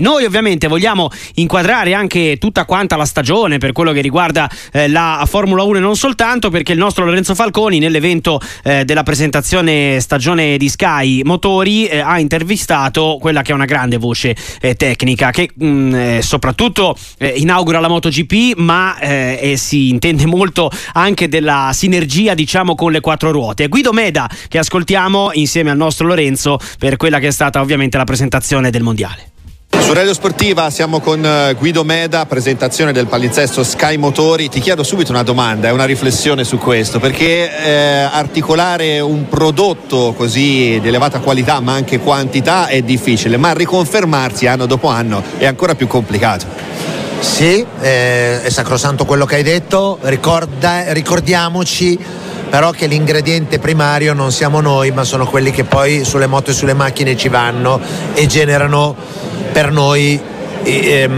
Noi ovviamente vogliamo inquadrare anche tutta quanta la stagione per quello che riguarda eh, la Formula 1 e non soltanto perché il nostro Lorenzo Falconi nell'evento eh, della presentazione stagione di Sky Motori eh, ha intervistato quella che è una grande voce eh, tecnica che mh, mm, eh, soprattutto eh, inaugura la MotoGP ma si intende molto anche della sinergia diciamo con le quattro ruote. Guido Meda che ascoltiamo insieme al nostro Lorenzo per quella che è stata ovviamente la presentazione del mondiale. Su Radio Sportiva siamo con eh, Guido Meda, presentazione del palinsesto Sky Motori. Ti chiedo subito una domanda e una riflessione su questo, perché eh, articolare un prodotto così di elevata qualità ma anche quantità è difficile, ma riconfermarsi anno dopo anno è ancora più complicato. Sì, eh, è sacrosanto quello che hai detto, Ricorda, ricordiamoci però che l'ingrediente primario non siamo noi, ma sono quelli che poi sulle moto e sulle macchine ci vanno e generano per noi e,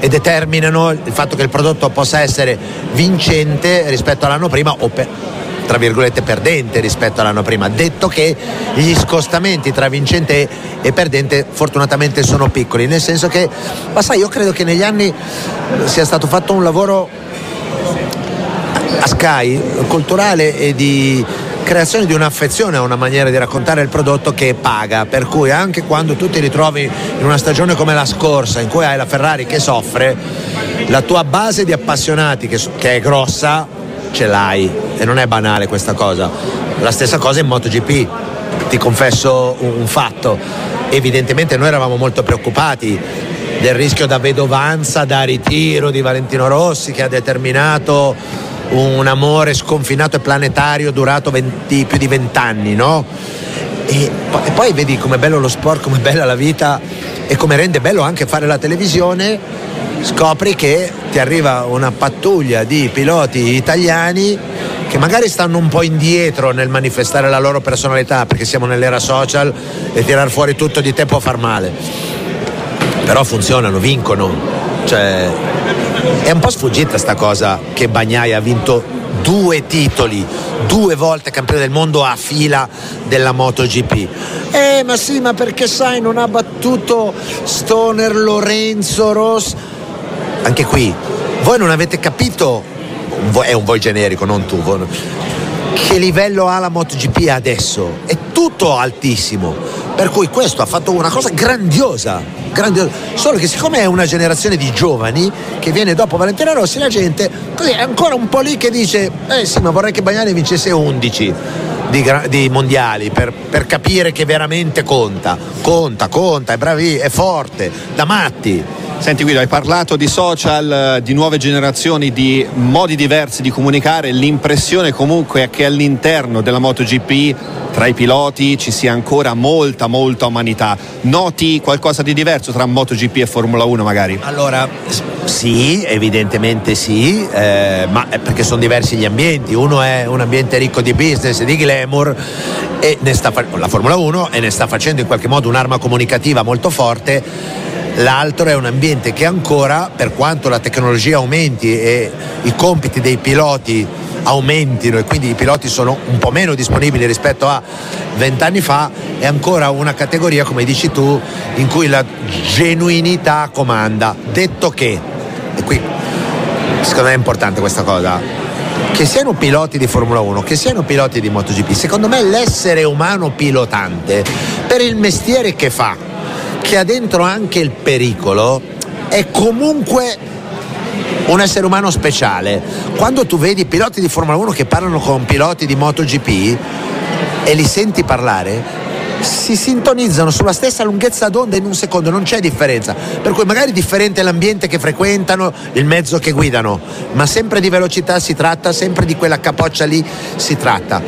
e, determinano il fatto che il prodotto possa essere vincente rispetto all'anno prima o per, tra virgolette perdente rispetto all'anno prima. Detto che gli scostamenti tra vincente e perdente fortunatamente sono piccoli, nel senso che, ma sai, io credo che negli anni sia stato fatto un lavoro a Sky culturale e di creazione di un'affezione a una maniera di raccontare il prodotto che paga, per cui anche quando tu ti ritrovi in una stagione come la scorsa in cui hai la Ferrari che soffre, la tua base di appassionati che, che è grossa ce l'hai. E non è banale questa cosa. La stessa cosa in MotoGP, ti confesso un, fatto, evidentemente noi eravamo molto preoccupati del rischio da vedovanza, da ritiro di Valentino Rossi che ha determinato un amore sconfinato e planetario durato 20, più di vent'anni, no? E, e poi vedi com'è bello lo sport, com'è bella la vita e come rende bello anche fare la televisione, scopri che ti arriva una pattuglia di piloti italiani che magari stanno un po' indietro nel manifestare la loro personalità perché siamo nell'era social e tirar fuori tutto di te può far male. Però funzionano, vincono. Cioè, è un po' sfuggita sta cosa che Bagnai ha vinto due titoli, due volte campione del mondo a fila della MotoGP. Eh, ma sì, ma perché sai, non ha battuto Stoner, Lorenzo, Ross. Anche qui, voi non avete capito, è un voi generico, non tu, che livello ha la MotoGP adesso? È tutto altissimo. Per cui questo ha fatto una cosa grandiosa grandioso. Solo che siccome è una generazione di giovani che viene dopo Valentina Rossi, la gente così è ancora un po' lì che dice, eh sì, ma vorrei che Bagnani vincesse 11 di, di mondiali per, per, capire che veramente conta. Conta, conta, è bravi, è forte, da matti. Senti Guido, hai parlato di social, di nuove generazioni, di modi diversi di comunicare, l'impressione comunque è che all'interno della MotoGP tra i piloti ci sia ancora molta molta umanità. Noti qualcosa di diverso tra MotoGP e Formula 1 magari? Allora, sì, evidentemente sì, eh, ma perché sono diversi gli ambienti. Uno è un ambiente ricco di business di glamour e ne sta la Formula 1 e ne sta facendo in qualche modo un'arma comunicativa molto forte l'altro è un ambiente che ancora, per quanto la tecnologia aumenti e i compiti dei piloti aumentino e quindi i piloti sono un po' meno disponibili rispetto a vent'anni fa, è ancora una categoria, come dici tu, in cui la genuinità comanda. Detto che, e qui secondo me è importante questa cosa, che siano piloti di Formula 1, che siano piloti di MotoGP, secondo me l'essere umano pilotante per il mestiere che fa, che ha dentro anche il pericolo, è comunque un essere umano speciale. Quando tu vedi piloti di Formula 1 che parlano con piloti di MotoGP e li senti parlare, si sintonizzano sulla stessa lunghezza d'onda in un secondo, non c'è differenza. Per cui magari è differente l'ambiente che frequentano, il mezzo che guidano, ma sempre di velocità si tratta, sempre di quella capoccia lì si tratta.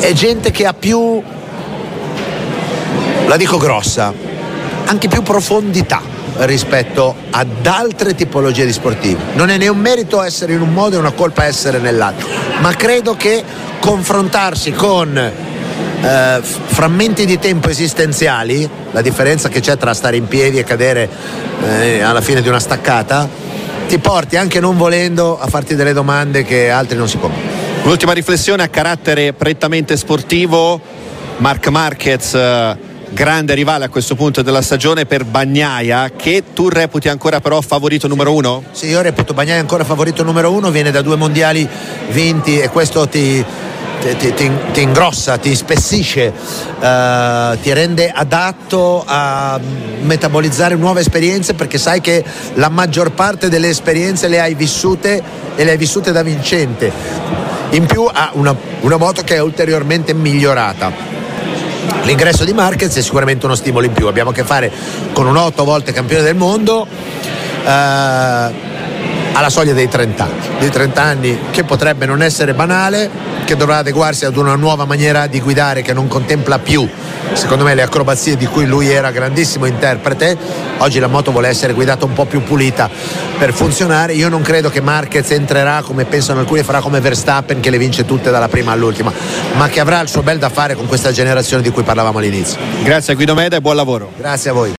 È gente che ha più, la dico grossa, anche più profondità rispetto ad altre tipologie di sportivi. Non è né un merito essere in un modo e una colpa essere nell'altro, ma credo che confrontarsi con eh, frammenti di tempo esistenziali, la differenza che c'è tra stare in piedi e cadere eh, alla fine di una staccata, ti porti anche non volendo a farti delle domande che altri non si pongono. Un'ultima riflessione a carattere prettamente sportivo, Mark Marquez eh, grande rivale a questo punto della stagione per Bagnaia che tu reputi ancora però favorito numero uno? Sì, io reputo Bagnaia ancora favorito numero uno, viene da due mondiali vinti e questo ti, ti, ti, ti ingrossa, ti spessisce, uh, ti rende adatto a metabolizzare nuove esperienze perché sai che la maggior parte delle esperienze le hai vissute e le hai vissute da vincente. In più ha una, una moto che è ulteriormente migliorata. L'ingresso di Marquez è sicuramente uno stimolo in più, abbiamo a che fare con un otto volte campione del mondo. Uh, alla soglia dei 30 anni, dei 30 anni che potrebbe non essere banale, che dovrà adeguarsi ad una nuova maniera di guidare che non contempla più, secondo me, le acrobazie di cui lui era grandissimo interprete. Oggi la moto vuole essere guidata un po' più pulita per funzionare. Io non credo che Marquez entrerà come pensano alcuni, farà come Verstappen che le vince tutte dalla prima all'ultima, ma che avrà il suo bel da fare con questa generazione di cui parlavamo all'inizio. Grazie a Guido Meda e buon lavoro. Grazie a voi.